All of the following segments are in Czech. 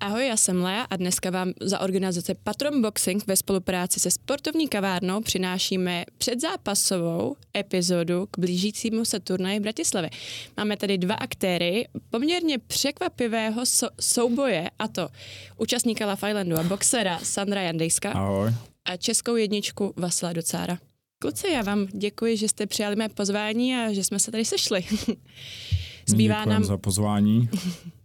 Ahoj, já jsem Lea a dneska vám za organizace Patron Boxing ve spolupráci se sportovní kavárnou přinášíme předzápasovou epizodu k blížícímu se turnaji v Bratislavě. Máme tady dva aktéry poměrně překvapivého so- souboje, a to účastníka Love Islandu a boxera Sandra Jandejska Ahoj. a českou jedničku Vasila Docára. Kluci, já vám děkuji, že jste přijali mé pozvání a že jsme se tady sešli. Zbývá nám, za pozvání.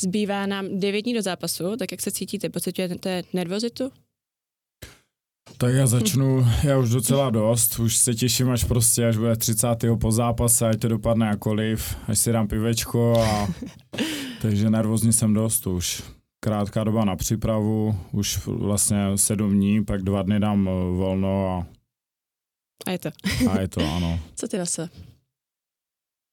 zbývá nám devět dní do zápasu, tak jak se cítíte? Pocitujete nervozitu? Tak já začnu, já už docela dost, už se těším, až prostě, až bude 30. po zápase, ať to dopadne jakoliv, až si dám pivečko a takže nervózní jsem dost už. Krátká doba na přípravu, už vlastně sedm dní, pak dva dny dám eh, volno a, A je to. a je to, ano. Co ty Vasile?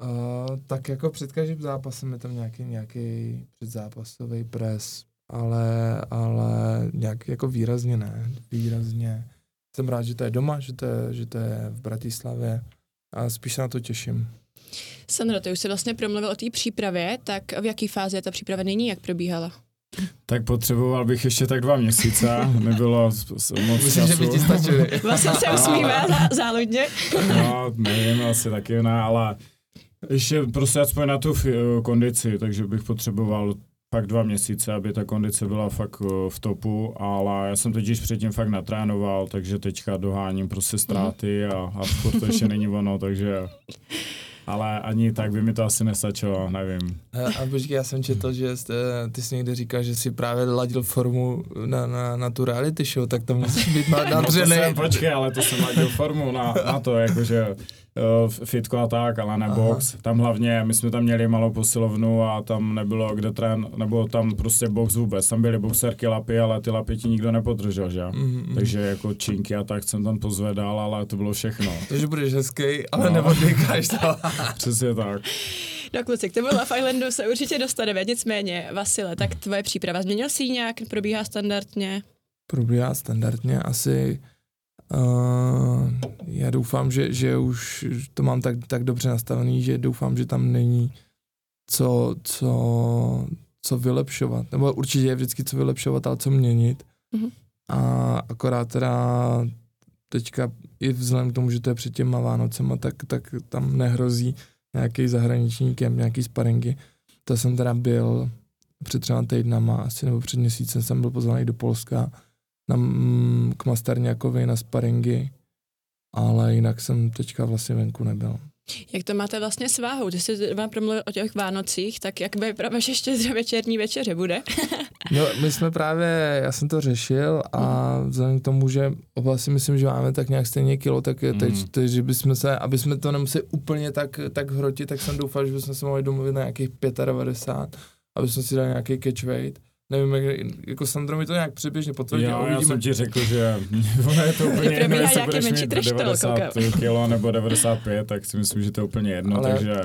Uh, tak jako před každým zápasem je tam nějaký, nějaký předzápasový pres, ale, ale nějak jako výrazně ne, výrazně. Jsem rád, že to je doma, že to je, že to je v Bratislavě a spíš se na to těším. Sandro, ty už jsi vlastně promluvil o té přípravě, tak v jaký fázi je ta příprava nyní, jak probíhala? Tak potřeboval bych ještě tak dva měsíce, nebylo moc Myslím, že času. by ti stačili. Vasil se usmívá zá- záludně. No, nevím, asi taky ne, ale ještě prostě aspoň na tu fi- kondici, takže bych potřeboval fakt dva měsíce, aby ta kondice byla fakt eh, v topu, ale já jsem totiž předtím fakt natrénoval, takže teďka doháním prostě ztráty a, a sport to ještě není ono, takže ale ani tak by mi to asi nestačilo, nevím. A a počkej, já jsem četl, že jste, ty jsi někde říkal, že si právě ladil formu na, na, na tu reality show, tak to musíš být na- No nadřený. jsem, počkej, ale to jsem ladil formu na, na to, jakože uh, fitko a tak, ale ne Aha. box. Tam hlavně, my jsme tam měli malou posilovnu a tam nebylo kde trén, nebo tam prostě box vůbec. Tam byly boxerky lapy, ale ty lapy ti nikdo nepodržel, že? Mm, Takže jako činky a tak jsem tam pozvedal, ale to bylo všechno. Takže budeš hezký, ale No. neoddykáš to. Přesně tak. No kluci, k tomu Love Islandu se určitě dostaneme, nicméně, Vasile, tak tvoje příprava, změnil ji nějak, probíhá standardně? probíhá standardně asi. Uh, já doufám, že, že už to mám tak, tak dobře nastavený, že doufám, že tam není co, co, co vylepšovat. Nebo určitě je vždycky co vylepšovat, ale co měnit. Mhm. A akorát teda teďka i vzhledem k tomu, že to je před těma Vánocema, tak, tak tam nehrozí nějaký zahraniční kemp, nějaký sparingy. To jsem teda byl před třeba týdnama, asi nebo před měsícem jsem byl pozvaný do Polska na, mm, k Masterňákovi na sparingy, ale jinak jsem teďka vlastně venku nebyl. Jak to máte vlastně s váhou? Ty jsi vám promluvil o těch Vánocích, tak jak by pro vaše štědré večerní večeře bude? No, my jsme právě, já jsem to řešil a vzhledem k tomu, že oba si myslím, že máme tak nějak stejně kilo, tak je teď, Mm. teď, že bychom se, aby jsme to nemuseli úplně tak, tak hrotit, tak jsem doufal, že bychom se mohli domluvit na nějakých 95, aby jsme si dali nějaký catch weight. Nevím, jak, jako Sandro mi to nějak předběžně potvrdil, Jo, já uvidíme. jsem ti řekl, že ono je to úplně Je jedno, jestli budeš mít trash talk, 90 koukám. kilo nebo 95, tak si myslím, že to je úplně jedno, Ale- takže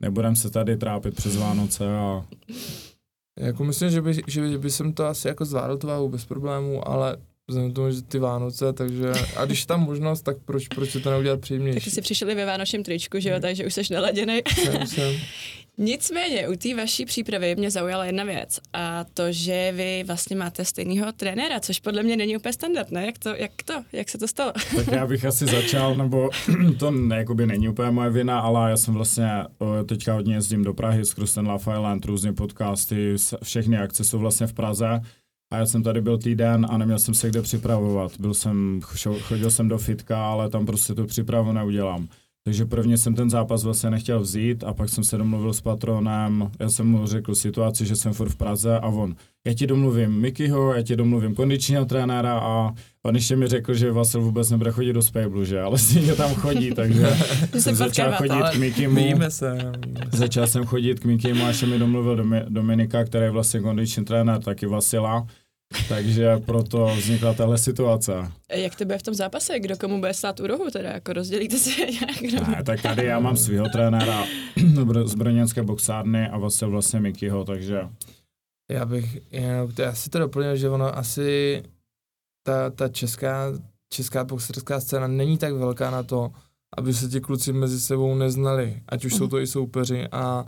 nebudem se tady trápit přes Vánoce a Jako myslím, že by, že by, by jsem to asi jako zvládl tu váhu bez problémů, ale vzhledem k tomu, že ty Vánoce, takže a když je tam možnost, tak proč, proč si to neudělat Tak příjemnější? jsi přišli ve vánočním tričku, že jo, takže už jsi naladěný. Jsem, jsem. Nicméně, u té vaší přípravy mě zaujala jedna věc a to, že vy vlastně máte stejného trenéra, což podle mě není úplně standard, ne? Jak to, jak to, jak se to stalo? Tak já bych asi začal, nebo to ne, jakoby není úplně moje vina, ale já jsem vlastně teďka hodně jezdím do Prahy skrz ten Island, různě podcasty, všechny akce jsou vlastně v Praze. A já jsem tady byl týden a neměl jsem se kde připravovat. Byl jsem, chodil jsem do fitka, ale tam prostě tu přípravu neudělám. Takže prvně jsem ten zápas vlastně nechtěl vzít a pak jsem se domluvil s patronem. Já jsem mu řekl situaci, že jsem furt v Praze a on, já ti domluvím Mikyho, já ti domluvím kondičního trenéra a on ještě mi řekl, že Vasil vůbec nebude chodit do Spejblu, že? Ale stejně tam chodí, takže se jsem začal chodit k Mikymu. Víme se. Začal jsem chodit k Mikymu a ještě mi domluvil Domi- Dominika, který je vlastně kondiční trenér, taky Vasila. Takže proto vznikla tahle situace. Jak to bude v tom zápase? Kdo komu bude stát u rohu? Teda jako rozdělíte se nějak? nebo- Ne, tak tady já mám svého trenéra z brněnské boxárny a Vasil vlastně Mikyho, takže Já bych, já, to, já si to doplnil, že ono asi ta, ta česká, česká boxerská scéna není tak velká na to, aby se ti kluci mezi sebou neznali, ať už jsou to i soupeři a,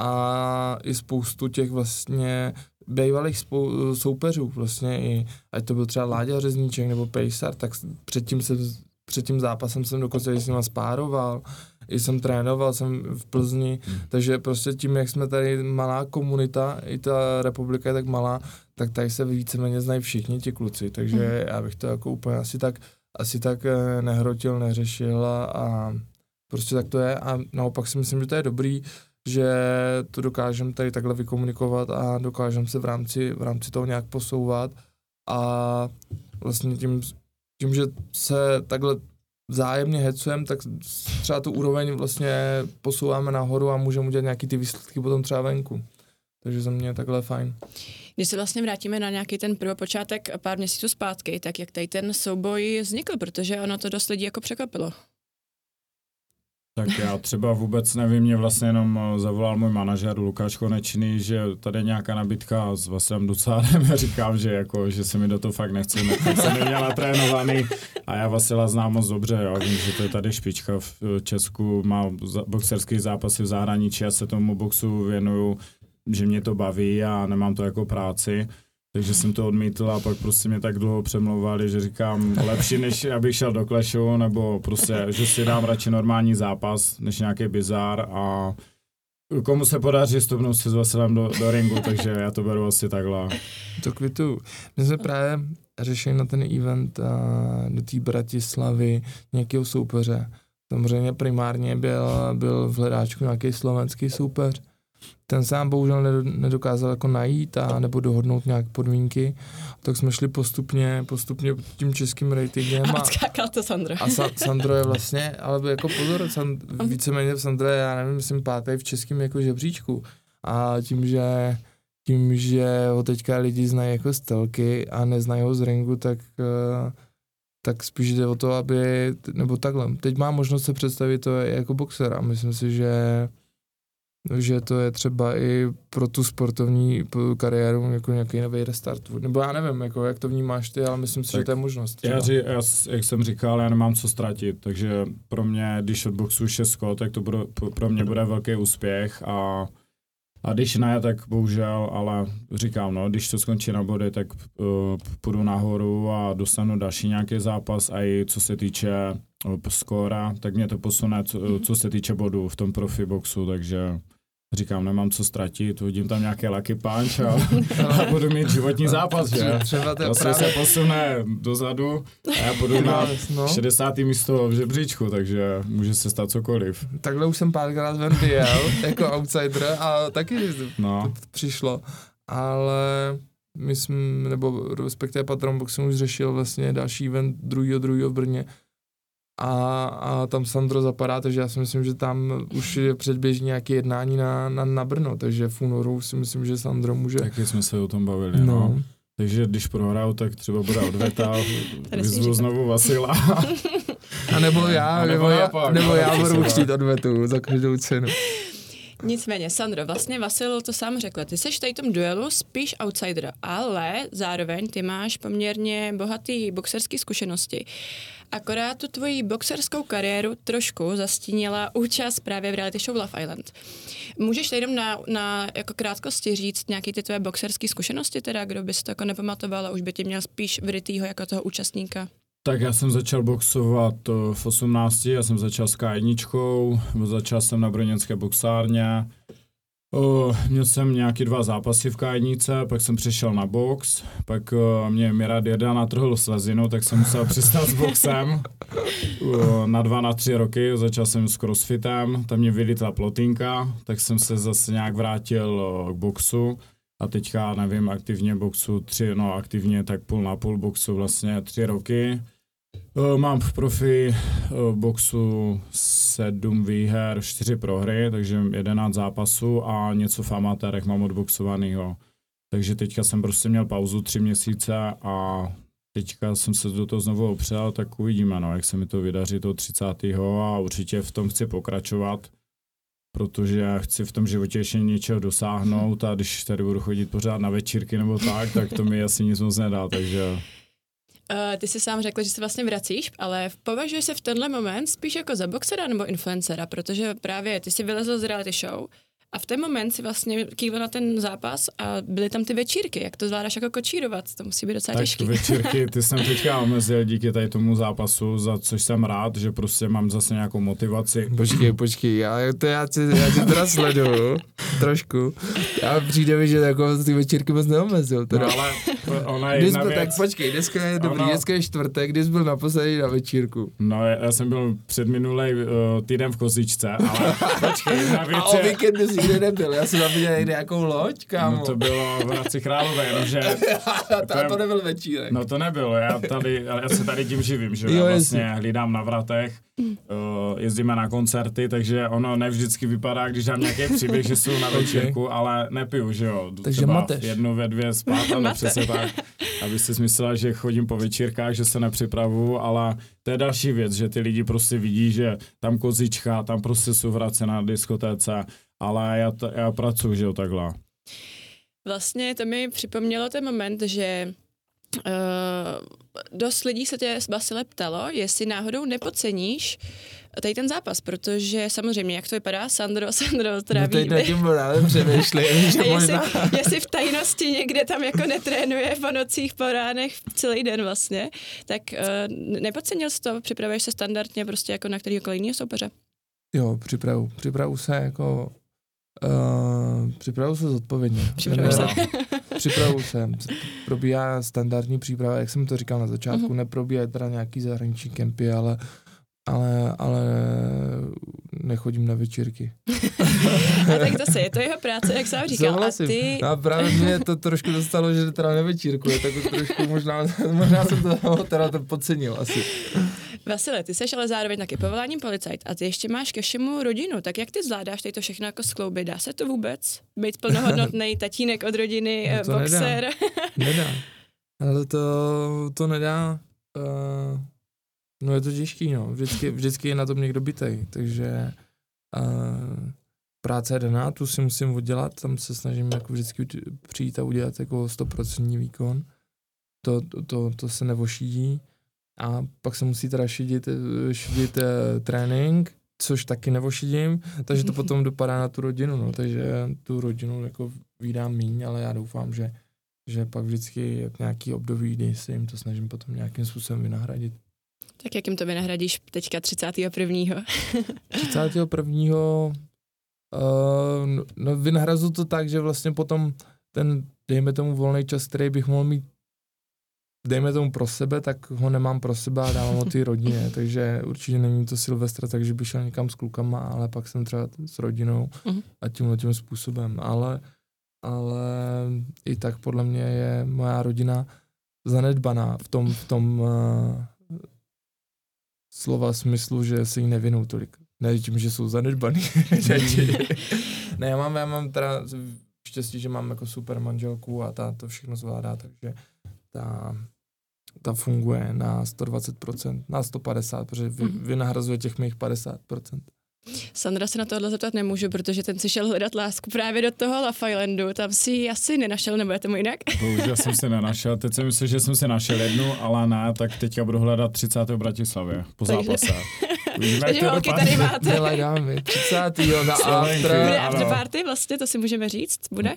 a i spoustu těch vlastně bývalých spou- soupeřů, vlastně i, ať to byl třeba Láďa Řezníček nebo Pejsar, tak předtím, jsem, před tím zápasem jsem dokonce s nima spároval, i jsem trénoval, jsem v Plzni, hmm. takže prostě tím, jak jsme tady malá komunita, i ta republika je tak malá, tak tady se víceméně znají všichni ti kluci, takže hmm. já bych to jako úplně asi tak, asi tak eh, nehrotil, neřešil a, a prostě tak to je a naopak si myslím, že to je dobrý, že to dokážeme tady takhle vykomunikovat a dokážeme se v rámci, v rámci toho nějak posouvat a vlastně tím, tím, že se takhle vzájemně hecujeme, tak třeba tu úroveň vlastně posouváme nahoru a můžeme udělat nějaký ty výsledky potom třeba venku. Takže za mě je takhle fajn. Když se vlastně vrátíme na nějaký ten prvopočátek pár měsíců zpátky, tak jak tady ten souboj vznikl, protože ono to dost lidí jako překvapilo. Tak já třeba vůbec nevím, mě vlastně jenom eh, zavolal můj manažer Lukáš Konečný, že tady je nějaká nabídka s Vasem Ducárem a říkám, že, jako, že se mi do toho fakt nechce, nechce jsem neměl natrénovaný a já Vasila znám moc dobře, jo. vím, že to je tady špička v eh, Česku, má boxerský zápasy v zahraničí, já se tomu boxu věnuju, že mě to baví a nemám to jako práci. Takže jsem to odmítl a pak prostě mě tak dlouho přemlouvali, že říkám, lepší než abych šel do Clashu, nebo prostě, že si dám radši normální zápas, než nějaký bizár a komu se podaří stupnout si s Vasilem do, do ringu, takže já to beru asi takhle. To kvitu. My jsme právě řešili na ten event a do té Bratislavy nějakého soupeře. Samozřejmě primárně byl, byl v hledáčku nějaký slovenský soupeř ten sám bohužel nedokázal jako najít a nebo dohodnout nějak podmínky, tak jsme šli postupně, postupně tím českým ratingem. A odskákal to Sandro. A Sa- Sandro je vlastně, ale jako pozor, Sand, víceméně Sandro je, já nevím, myslím pátý v českém jako žebříčku. A tím, že tím, že ho teďka lidi znají jako stelky a neznají ho z ringu, tak uh, tak spíš jde o to, aby, nebo takhle, teď má možnost se představit to jako boxer a myslím si, že že to je třeba i pro tu sportovní kariéru jako nějaký nový restart. Nebo já nevím, jako jak to vnímáš ty, ale myslím si, tak že to je možnost. Já, ři, já, jak jsem říkal, já nemám co ztratit, takže pro mě, když odboxuju šestko, tak to bude, pro mě bude velký úspěch a a když ne, tak bohužel, ale říkám, no, když to skončí na body, tak uh, půjdu nahoru a dostanu další nějaký zápas a i co se týče uh, skóra, tak mě to posune, co, co se týče bodů v tom profi boxu, takže Říkám, nemám co ztratit, hodím tam nějaké lucky punch a, a budu mít životní zápas, že? Třeba to vlastně právě... se posune dozadu a já budu na no. 60. místo v žebříčku, takže může se stát cokoliv. Takhle už jsem párkrát ven vyjel, jako outsider a taky no. to přišlo, ale my jsme, nebo respektive Patron Box už řešil vlastně další event druhýho, druhýho v Brně, a, a tam Sandro zapadá, takže já si myslím, že tam už je předběžně nějaké jednání na, na, na Brno, takže v únoru si myslím, že Sandro může... Taky jsme se o tom bavili, no. no. Takže když prohrál, tak třeba bude odveta, vyzvu znovu Vasila. A nebo já, a nebo, nebo já, pak, nebo já budu chtít odvetu za každou cenu. Nicméně, Sandro, vlastně Vasil to sám řekl, ty seš tady tom duelu spíš outsider, ale zároveň ty máš poměrně bohatý boxerský zkušenosti. Akorát tu tvoji boxerskou kariéru trošku zastínila účast právě v reality show Love Island. Můžeš jenom na, na jako krátkosti říct nějaké ty tvoje boxerské zkušenosti, teda kdo bys to jako nepamatoval a už by tě měl spíš vrytýho jako toho účastníka? Tak já jsem začal boxovat eh, v 18, já jsem začal s K1, začal jsem na brněnské boxárně, Uh, měl jsem nějaký dva zápasy v K1, pak jsem přešel na box, pak uh, mě Mirad Jerda natrhl slezinu, tak jsem musel přestat s boxem uh, na dva, na tři roky, začal jsem s crossfitem, tam mě vylítla plotinka, tak jsem se zase nějak vrátil uh, k boxu a teďka nevím, aktivně boxu tři, no aktivně tak půl na půl boxu vlastně tři roky. Uh, mám v profi uh, boxu sedm výher, čtyři prohry, takže 11 zápasů a něco v amatérech mám odboxovanýho. Takže teďka jsem prostě měl pauzu tři měsíce a teďka jsem se do toho znovu opřel, tak uvidíme, no, jak se mi to vydaří toho 30. a určitě v tom chci pokračovat, protože chci v tom životě ještě něčeho dosáhnout a když tady budu chodit pořád na večírky nebo tak, tak to mi asi nic moc nedá, takže Uh, ty jsi sám řekl, že se vlastně vracíš, ale považuješ se v tenhle moment spíš jako za boxera nebo influencera, protože právě ty jsi vylezl z reality show a v ten moment si vlastně kývil na ten zápas a byly tam ty večírky. Jak to zvládáš jako kočírovat? To musí být docela tak těžký. večírky, ty jsem teďka omezil díky tady tomu zápasu, za což jsem rád, že prostě mám zase nějakou motivaci. Počkej, počkej, já, to já, tě, já tě teda sleduju trošku. A přijde mi, že jako ty večírky moc neomezil. Teda. No ale ona je jedna věc. tak počkej, dneska je dobrý, Ono- dneska je čtvrtek, kdy jsi byl naposledy na večírku. No, já já jsem byl před minulej uh, týden v Kozičce, ale počkej, jedna věc A o je, víkendu jsi nikde nebyl, já jsem tam viděl někde nějakou loď, kámo. no to bylo v Hradci Králové, jenomže, to, to nebyl večírek. no to nebylo, já tady, já se tady tím živím, že jo, já vlastně hlídám na vratech, uh, jezdíme na koncerty, takže ono ne vždycky vypadá, když dám nějaký příběh, že jsou na večírku, ale nepiju, že jo, Takže třeba mateš. jednu, ve dvě spát, ale přesně tak, abyste si myslela, že chodím po večírkách, že se nepřipravuju, ale to je další věc, že ty lidi prostě vidí, že tam kozička, tam prostě jsou v Hradci na diskotéce, ale já, to, já pracuji, že jo, takhle. Vlastně to mi připomnělo ten moment, že uh, dost lidí se tě Basile ptalo, jestli náhodou nepoceníš tady ten zápas, protože samozřejmě, jak to vypadá, Sandro, Sandro No tráví... teď nad tím právě přemýšlím, že A jestli, možná... jestli v tajnosti někde tam jako netrénuje po nocích, po ránech celý den vlastně, tak uh, nepodcenil jsi to, připravuješ se standardně prostě jako na kterýkoliv jiného soupeře. Jo, připravu. Připravu se jako... Uh, připravu se zodpovědně. Připravuješ Ne- se. Připravu se. Probíhá standardní příprava, jak jsem to říkal na začátku, Mhm. neprobíhá teda nějaký zahraniční kempy, ale, ale, ale nechodím na večírky. A tak zase je to jeho práce, jak jsem říkal. A Souhlasím. ty, A právě mě to trošku dostalo, že teda nevečírkuje, tak trošku možná, možná jsem to teda to podcenil asi. Vasile, ty jsi ale zároveň taky povoláním policajt a ty ještě máš ke všemu rodinu, tak jak ty zvládáš tady to všechno jako skloubit? Dá se to vůbec? Být plnohodnotný tatínek od rodiny, No no to boxer? Nedá. Ale to, to nedá. Uh, no je to těžký, no. Vždycky, vždycky je na tom někdo bytej, takže uh, práce je daná, tu si musím udělat, tam se snažím jako vždycky přijít a udělat jako 100% výkon. To, to, to, to se nevošídí. A pak se musí teda šidit, eh, šidit uh, trénink, což taky nevošidím, takže to potom dopadá na tu rodinu, no, takže tu rodinu jako vídám míň, ale já doufám, že že pak vždycky je nějaký období, kdy se jim to snažím potom nějakým způsobem vynahradit. Tak jak jim to vynahradíš teďka 31. 31. Uh, no, no vynahrazu to tak, že vlastně potom ten, dejme tomu volný čas, který bych mohl mít dejme tomu pro sebe, tak ho nemám pro sebe a dávám ho ty rodině, takže určitě není to Silvestra, takže bych šel někam s klukama, ale pak jsem třeba s rodinou Mhm. a tímhle tím způsobem, ale, ale i tak podle mě je moja rodina zanedbaná v tom, v tom uh, slova smyslu, že se jí nevinou tolik. Ne tím, že jsou zanedbaný. ne, já mám, já mám teda štěstí, že mám jako super manželku a ta to všechno zvládá, takže ta, ta funguje na 120%, na 150%, protože vy, Mhm. vynahrazuje těch mých 50%. Sandra se na tohle zeptat nemůžu, protože ten si šel hledat lásku právě do toho Love Islandu. Tam si ji asi nenašel, nebo je tomu jinak? Bohužel jsem si nenašel, teď jsem myslel, že jsem si našel jednu, ale ne, tak teďka budu hledat 30. v Bratislavě, po Takže- zápase. Uvidíme, Takže holky dopadne. tady máte. Milé dámy, 30. jo, na Slovenky. after. Bude ano. afterparty vlastně, to si můžeme říct? Bude?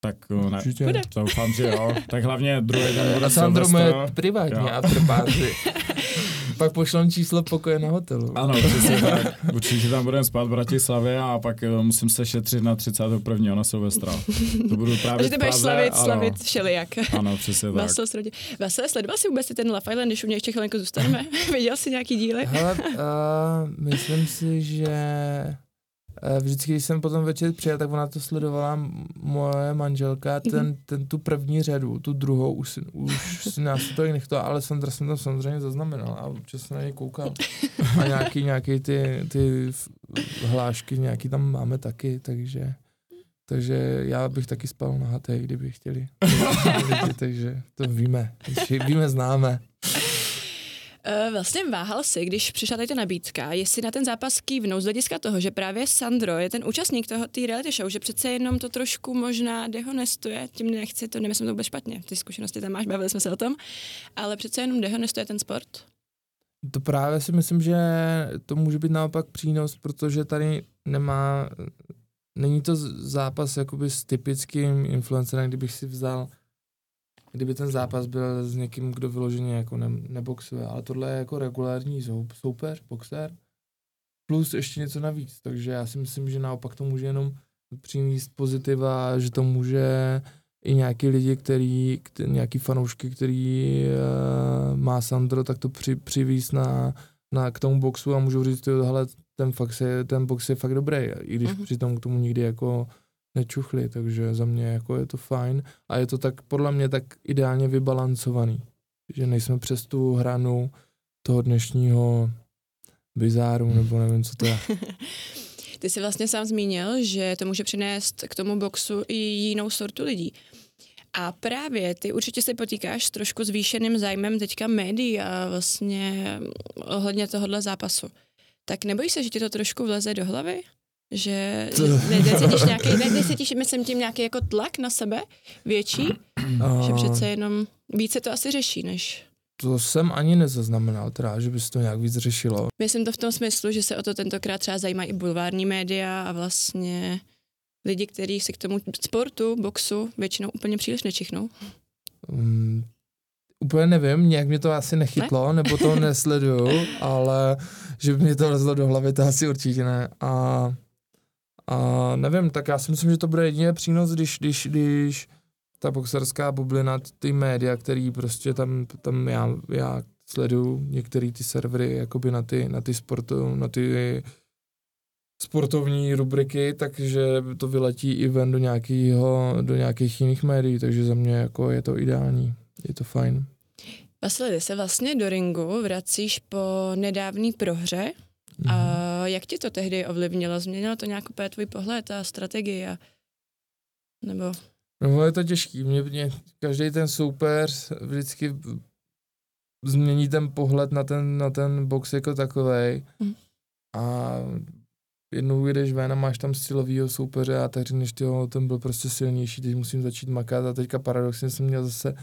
Tak o, ne, Určitě. Bude. doufám, že jo. Tak hlavně druhý den bude A Sandro privátní Jo. afterparty. Pak pošlem číslo pokoje na hotelu. Ano, přesně tak. Určitě tam budeme spát v Bratislavě a pak eh, musím se šetřit na 31. na Silvestra. To budu právě Takže ty budeš slavit, ano. slavit všelijak. Ano, přesně tak. Vasile srodě. Vasile, sledoval jsi vůbec i ten Love Island, když u mě ještě chvilinku zůstaneme? Viděl jsi nějaký díly? Hele, uh, myslím si, že vždycky, když jsem potom večer přijel, tak ona to sledovala moje manželka, ten, ten tu první řadu, tu druhou, už, si- už si nás to i nechto, ale Sandra jsem tam samozřejmě zaznamenal a občas na něj koukal. A nějaký, nějaký ty, ty hlášky, nějaký tam máme taky, takže takže já bych taky spal na hatej, kdyby chtěli. takže to víme, víme, známe. Uh, vlastně váhal si, když přišla tady ta nabídka, jestli na ten zápas kývnou z hlediska toho, že právě Sandro je ten účastník toho té reality show, že přece jenom to trošku možná dehonestuje, tím nechci, to nemyslím to vůbec špatně, ty zkušenosti tam máš, bavili jsme se o tom, ale přece jenom dehonestuje ten sport. To právě si myslím, že to může být naopak přínos, protože tady nemá není to zápas jakoby s typickým influencerem, kdybych si vzal, kdyby ten zápas byl s někým, kdo vyloženě jako ne, neboxuje, ale tohle je jako regulární soupeř, boxer, plus ještě něco navíc, takže já si myslím, že naopak to může jenom přinést pozitiva, že to může i nějaký lidi, který, který nějaký fanoušky, který uh, má Sandro, tak to při, přivíz na, na, k tomu boxu a můžu říct, že ten, fakt je, ten box je fakt dobrý, i když mm-hmm. přitom k tomu nikdy jako nečuchli, takže za mě jako je to fajn a je to tak podle mě tak ideálně vybalancovaný, že nejsme přes tu hranu toho dnešního bizáru, nebo nevím, co to je. Ty jsi vlastně sám zmínil, že to může přinést k tomu boxu i jinou sortu lidí. A právě ty určitě se potýkáš s trošku zvýšeným zájmem teďka médií a vlastně ohledně tohohle zápasu. Tak nebojíš se, že ti to trošku vleze do hlavy? Že necítíš nějaký, ne, necítíš, myslím tím nějaký jako tlak na sebe větší? Uh... Že přece jenom více to asi řeší, než to jsem ani nezaznamenal, teda, že by se to nějak víc řešilo. Myslím to v tom smyslu, že se o to tentokrát třeba zajímají i bulvární média a vlastně lidi, kteří si k tomu sportu, boxu většinou úplně příliš nečichnou. Um, úplně nevím, nějak mě to asi nechytlo, ne? nebo to nesleduju, ale že by mě to lezlo do hlavy, to asi určitě ne. A, a nevím, tak já si myslím, že to bude jedině přínos, když, když, když ta boxerská bublina, ty média, který prostě tam, tam já, já sleduju některé ty servery jakoby na ty, na ty sportu, na ty sportovní rubriky, takže to vyletí i ven do, nějakýho, do nějakých jiných médií, takže za mě jako je to ideální, je to fajn. Vasily, se vlastně do ringu vracíš po nedávné prohře. Mm-hmm. A mhm. Jak ti to tehdy ovlivnilo? Změnilo to nějak úplně tvůj pohled a strategii? A... Nebo No je to těžký. Mě, mě každý ten soupeř vždycky změní ten pohled na ten, na ten box jako takový. Mm. A jednou jdeš ven a máš tam silovýho soupeře a tak řekneš, ty ten byl prostě silnější, teď musím začít makat a teďka paradoxně jsem měl zase,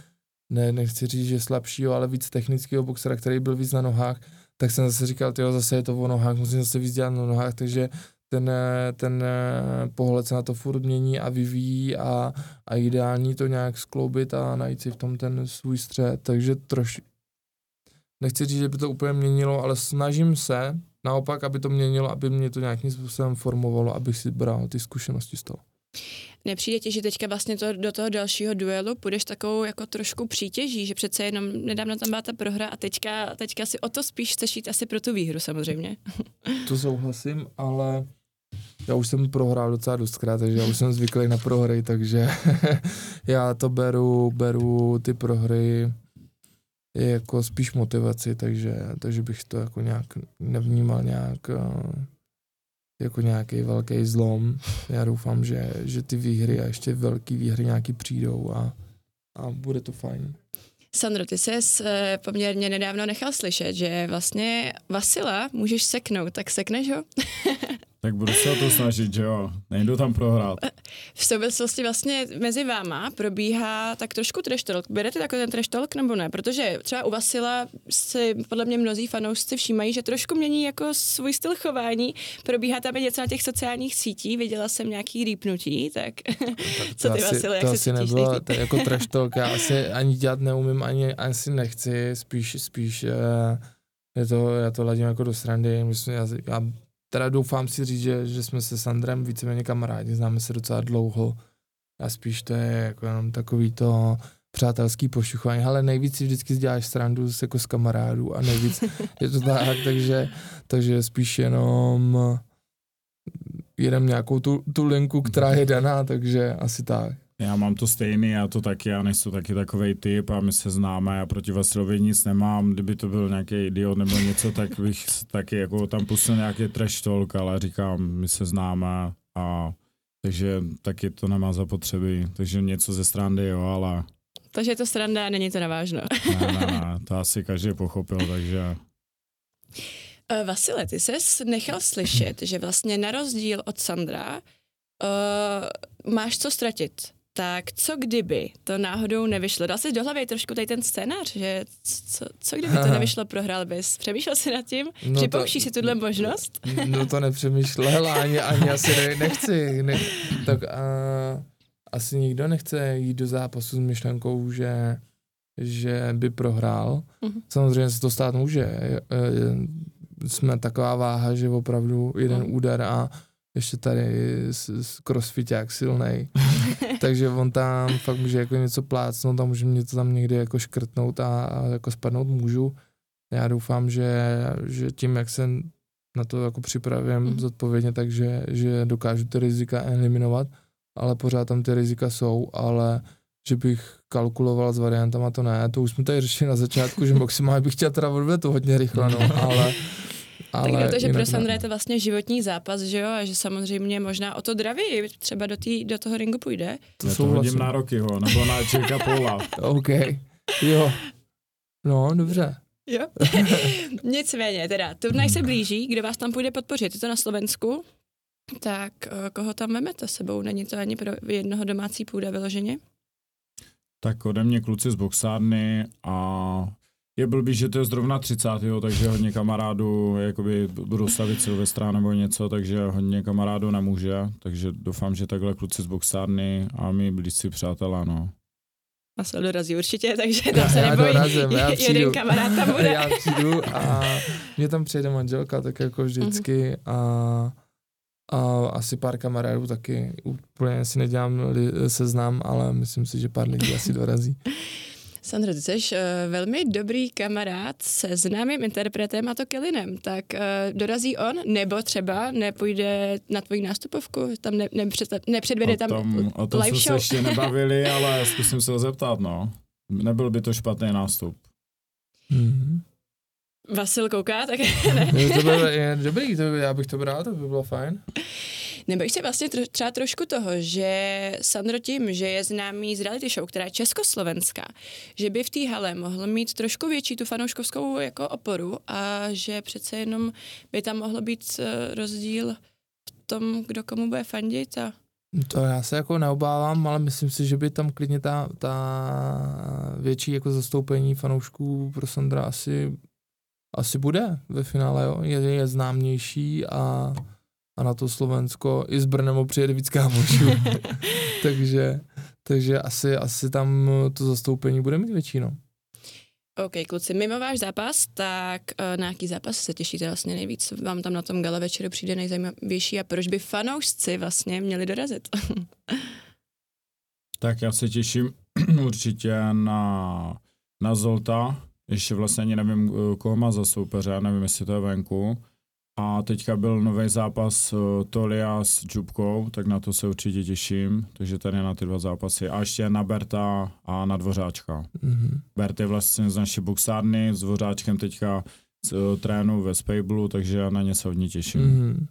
ne, nechci říct, že slabšího, ale víc technického boxera, který byl víc na nohách, tak jsem zase říkal, ty zase je to o nohách, musím zase víc dělat na nohách, takže ten, ten pohled se na to furt mění a vyvíjí a, a ideální to nějak skloubit a najít si v tom ten svůj střed, takže troš, nechci říct, že by to úplně měnilo, ale snažím se naopak, aby to měnilo, aby mě to nějakým způsobem formovalo, abych si bral ty zkušenosti z toho. Nepřijde ti, že teďka vlastně to, do toho dalšího duelu půjdeš takovou jako trošku přítěží, že přece jenom nedávno tam byla ta prohra a teďka, teďka si o to spíš chceš jít asi pro tu výhru samozřejmě. To souhlasím, ale já už jsem prohrál docela dostkrát, takže já už jsem zvyklý na prohry, takže já to beru, beru ty prohry jako spíš motivaci, takže, takže bych to jako nějak nevnímal nějak eh, jako nějaký velký zlom. Já doufám, že, že ty výhry a ještě velký výhry nějaký přijdou a, a bude to fajn. Sandro, ty jsi eh, poměrně nedávno nechal slyšet, že vlastně Vasila můžeš seknout, tak sekneš ho? Tak budu se o to snažit, že jo. Nejdu tam prohrát. V souvislosti vlastně mezi váma probíhá tak trošku trash talk. Berete takový ten trash talk nebo ne? Protože třeba u Vasila si podle mě mnozí fanoušci všímají, že trošku mění jako svůj styl chování. Probíhá tam něco na těch sociálních sítí, viděla jsem nějaký rýpnutí, tak, tak co ty Vasile, jak to se asi nebylo, to jako trash talk, já asi ani dělat neumím, ani asi nechci, spíš, spíš uh, je to, já to ladím jako do srandy, myslím, já, já teda doufám si říct, že, že jsme se s Andrem víceméně kamarádi, známe se docela dlouho a spíš to je jako jenom takový to přátelský pošuchování, ale nejvíc si vždycky děláš srandu s, jako s kamarádů a nejvíc je to tak, takže, takže spíš jenom jedem nějakou tu, tu linku, která je daná, takže asi tak. Já mám to stejný, já to taky, já nejsem taky takový typ a my se známe, já proti Vasilovi nic nemám, kdyby to byl nějaký idiot nebo něco, tak bych taky jako tam pustil nějaký trash talk, ale říkám, my se známe a takže taky to nemá zapotřebí, takže něco ze strany jo, ale... Takže je to sranda a není to navážno. ne, ne, ne, to asi každý pochopil, takže... Uh, Vasile, ty ses nechal slyšet, že vlastně na rozdíl od Sandra uh, máš co ztratit tak co kdyby to náhodou nevyšlo? Dal jsi do hlavy trošku tady ten scénář, že co, co kdyby to nevyšlo, prohrál bys? Přemýšlel jsi nad tím? No Připouštíš si tuhle možnost? No to nepřemýšlel, ani, ani asi ne, nechci. Ne, tak a, asi nikdo nechce jít do zápasu s myšlenkou, že, že by prohrál. Uh-huh. Samozřejmě se to stát může. Jsme taková váha, že opravdu jeden uh-huh. úder a ještě tady crossfiták silnej, takže on tam fakt může jako něco plácnout a může mě to tam někdy jako škrtnout a, a jako spadnout můžu. Já doufám, že, že tím, jak se na to jako připravím mm. zodpovědně, takže že dokážu ty rizika eliminovat, ale pořád tam ty rizika jsou, ale že bych kalkuloval s variantama, to ne, to už jsme tady řešili na začátku, že maximálně bych chtěl teda odvět to hodně rychle, no, ale ale tak protože pro Sandra je to vlastně životní zápas, že jo, a že samozřejmě možná o to draví třeba do, tý, do toho ringu půjde. To jsou hodím na roky, ho, nebo na Čeka Pola. OK, jo. No, dobře. Jo. Nicméně, teda, turnaj se blíží, kdo vás tam půjde podpořit? Je to na Slovensku? Tak eh, koho tam vemete sebou? Není to ani pro jednoho domácí půda vyloženě? Tak ode mě kluci z boxárny a je blbý, že to je zrovna 30. takže hodně kamarádů jakoby budou stavit Silvestra nebo něco, takže hodně kamarádů nemůže, takže doufám, že takhle kluci z boxárny a my blízcí přátelé, no. A se dorazí určitě, takže tam se nebojí. Dorazím, já přijdu, jeden kamarád tam bude. Já přijdu a mě tam přijde manželka, tak jako vždycky uh-huh. a, a asi pár kamarádů taky. Úplně si nedělám seznam, ale myslím si, že pár lidí asi dorazí. Sandro, ty jsi uh, velmi dobrý kamarád se známým interpretem a to Kellinem, tak uh, dorazí on, nebo třeba nepůjde na tvoji nástupovku, tam ne, nepřed, nepředvede tam tom, O tom live jsme show. se ještě nebavili, ale zkusím se ho zeptat, no. Nebyl by to špatný nástup. Mm-hmm. Vasil kouká, tak ne. to bylo je dobrý, to by, já bych to bral, to by bylo fajn. Nebojíš se vlastně tro, třeba trošku toho, že Sandro tím, že je známý z reality show, která je československá, že by v té hale mohl mít trošku větší tu fanouškovskou jako oporu a že přece jenom by tam mohl být eh, rozdíl v tom, kdo komu bude fandit a to já se jako neobávám, ale myslím si, že by tam klidně ta, ta větší jako zastoupení fanoušků pro Sandra asi, asi bude ve finále, jo. Je, je známější a a na to Slovensko i s Brnem přijede víc kámošů. takže, takže asi, asi tam to zastoupení bude mít větší, no. OK, kluci, mimo váš zápas, tak uh, na jaký zápas se těšíte vlastně nejvíc? Vám tam na tom gala večeru přijde nejzajímavější a proč by fanoušci vlastně měli dorazit? tak já se těším určitě na, na Zolta, ještě vlastně ani nevím, eh, koho má za soupeře, nevím, jestli to je venku, a teďka byl nový zápas uh, Tolia s Džubkou, tak na to se určitě těším. Takže tady na ty dva zápasy. A ještě na Berta a na Dvořáčka. Mm-hmm. Bert je vlastně z naší boxárny, s Dvořáčkem teďka uh, trénu ve Spablu, takže já na ně se hodně těším. Mm-hmm.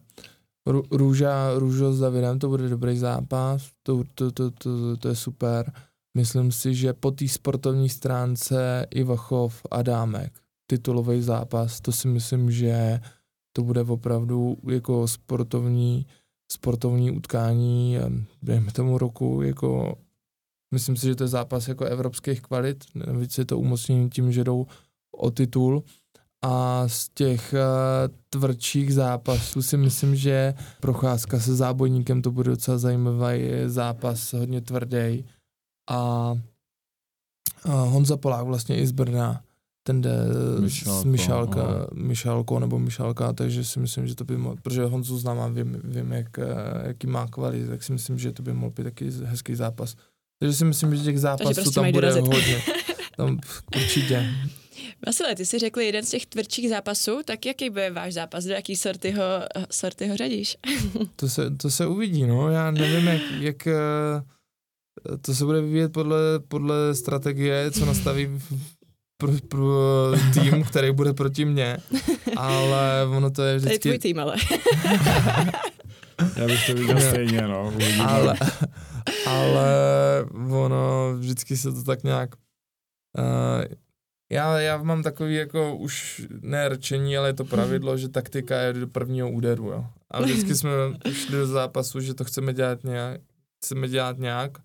Růža, Růžo s Davidem, to bude dobrý zápas, to, to, to, to, to je super. Myslím si, že po té sportovní stránce Ivachov a Dámek, titulový zápas, to si myslím, že to bude opravdu jako sportovní, sportovní utkání, během tomu roku, jako myslím si, že to je zápas jako evropských kvalit, navíc je to umocnění tím, že jdou o titul. A z těch uh, tvrdších zápasů si myslím, že procházka se zábojníkem to bude docela zajímavý zápas, hodně tvrdý a uh, Honza Polák vlastně i z Brna ten jde Myšalko, s Myšalka, no. Nebo Myšalka, takže si myslím, že to by mohl, protože Honzu znám a vím, vím jak, eh, jaký má kvalit, tak si myslím, že to by mohl být taky hezký zápas. Takže si myslím, že těch zápasů prostě tam bude dorazit. hodně. Tam určitě. Vasile, ty jsi řekl jeden z těch tvrdších zápasů, tak jaký bude váš zápas, do jaký sorty ho, sorty ho řadíš? to, se, to se uvidí, no, já nevím, jak, jak eh, to se bude vyvíjet podle, podle strategie, co nastaví pro, pro tým, který bude proti mně, ale ono to je vždycky... To je tvůj tým, ale. Já bych to viděl stejně, no. Ale, ale ono vždycky se to tak nějak... Uh, já, já mám takový jako už ne rčení, ale je to pravidlo, že taktika je do prvního úderu, jo. A vždycky jsme šli do zápasu, že to chceme dělat nějak, chceme dělat nějak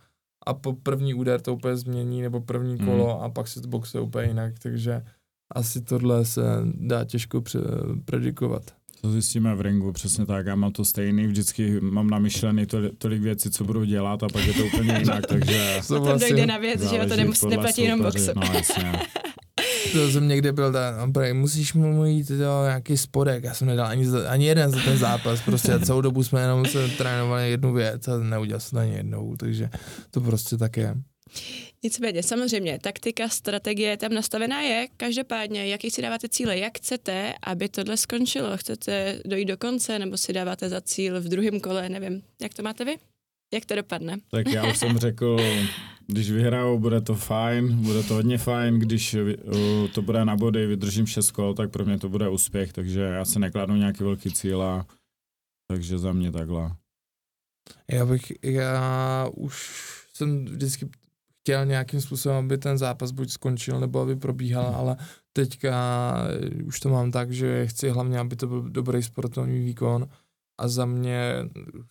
a po první úder to úplně změní, nebo první Mhm. kolo mm. a pak se to boxuje úplně jinak, takže asi tohle se dá těžko pře- predikovat. To zjistíme v ringu, přesně tak. Já mám to stejný, vždycky mám namyšlený tolik, tolik věcí, co budu dělat a pak je to úplně jinak, takže To Potom dojde na věc, že jo, to záleží nemus, podle neplatí jenom boxu. No jasně. To jsem někde byl, tak, no, musíš mu jít to, nějaký spodek, já jsem nedal ani, ani jeden za ten zápas, prostě celou dobu jsme jenom se trénovali jednu věc a neudělal jsem to ani jednou, takže to prostě tak je. Nicméně, samozřejmě, taktika, strategie tam nastavená je. Každopádně, jaký si dáváte cíle? Jak chcete, aby tohle skončilo? Chcete dojít do konce, nebo si dáváte za cíl v druhém kole? Nevím. Jak to máte vy? Jak to dopadne? Tak já už jsem řekl, když vyhraju, bude to fajn, bude to hodně fajn, když uh, to bude na body, vydržím 6 kol, tak pro mě to bude úspěch, takže já se nekladu nějaký velký cíl a takže za mě takhle. Já bych, já už jsem vždycky chtěl nějakým způsobem, aby ten zápas buď skončil, nebo aby probíhal, ale teďka eh, už to mám tak, že chci hlavně, aby to byl dobrý sportovní výkon a za mě,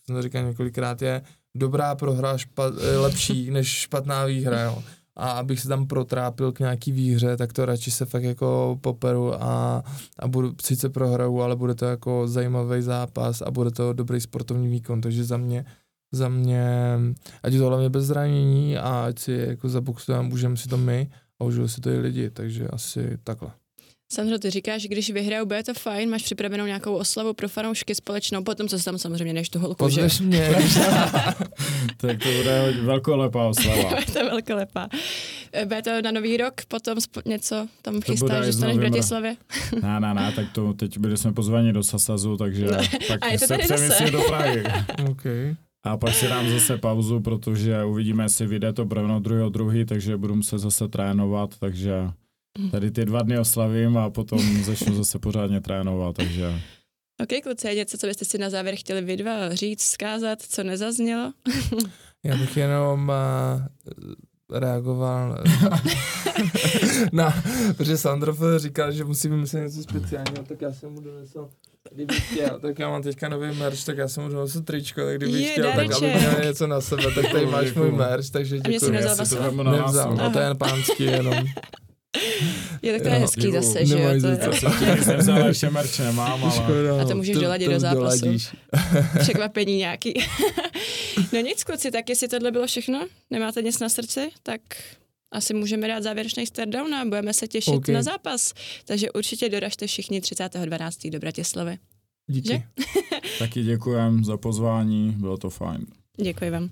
jsem to říkal několikrát, je dobrá prohra špat, eh, lepší než špatná výhra, jo. A abych se tam protrápil k nějaký výhře, tak to radši se fakt jako poperu a, a budu, sice prohraju, ale bude to jako zajímavý zápas a bude to dobrý sportovní výkon, takže za mě za mě, ať je to hlavně bez zranění a ať si jako zaboxujeme, užijeme si to my a užijou si to i lidi, takže asi takhle. Sandro, ty říkáš, že když vyhrajou, bude to fajn, máš připravenou nějakou oslavu pro fanoušky společnou, potom co se tam samozřejmě než tu holku, že? Pozveš mě, Tak to bude velkolepá oslava. to je velkolepá. Eh, Bude to na nový rok, potom něco tam bude chystáš, že staneš v novým Bratislavě? Ne, ne, ne, tak to teď byli jsme pozvaní do Sasazu, takže No. tak A je to se přemyslí do Prahy. okay. A pak si dám zase pauzu, protože uvidíme, jestli vyjde to brevno druhého druhý, takže budu muset zase trénovat, takže tady ty dva dny oslavím a potom začnu zase pořádně trénovat, takže OK, kluci, je něco, co byste si na závěr chtěli vy dva říct, zkázat, co nezaznělo? Já bych jenom uh, reagoval na, protože Sandro říkal, že musí vymyslet něco speciálního, tak já jsem mu donesl kdyby chtěl, tak já mám teďka nový merch, tak já jsem mu donesl tričko, tak kdyby Je, chtěl, tak aby dáreček. měl něco na sebe, tak tady máš můj merch, takže A mě si děkuji. nevzal na Nevzal, nás. no to je jen pánský jenom. Je tak to je Jo, hezký děkuju. zase, že jo? To je, jsem ještě merch nemám, ale... Škoda, A to můžeš doladit do zápasu. doladíš. překvapení nějaký. no nic, kluci, tak jestli tohle bylo všechno, nemáte nic na srdci, tak asi můžeme dát závěrečný startdown a budeme se těšit OK. na zápas. Takže určitě doražte všichni 30.12. do Bratislavy. Díky. Že? Taky děkujem za pozvání, bylo to fajn. Děkuji vám.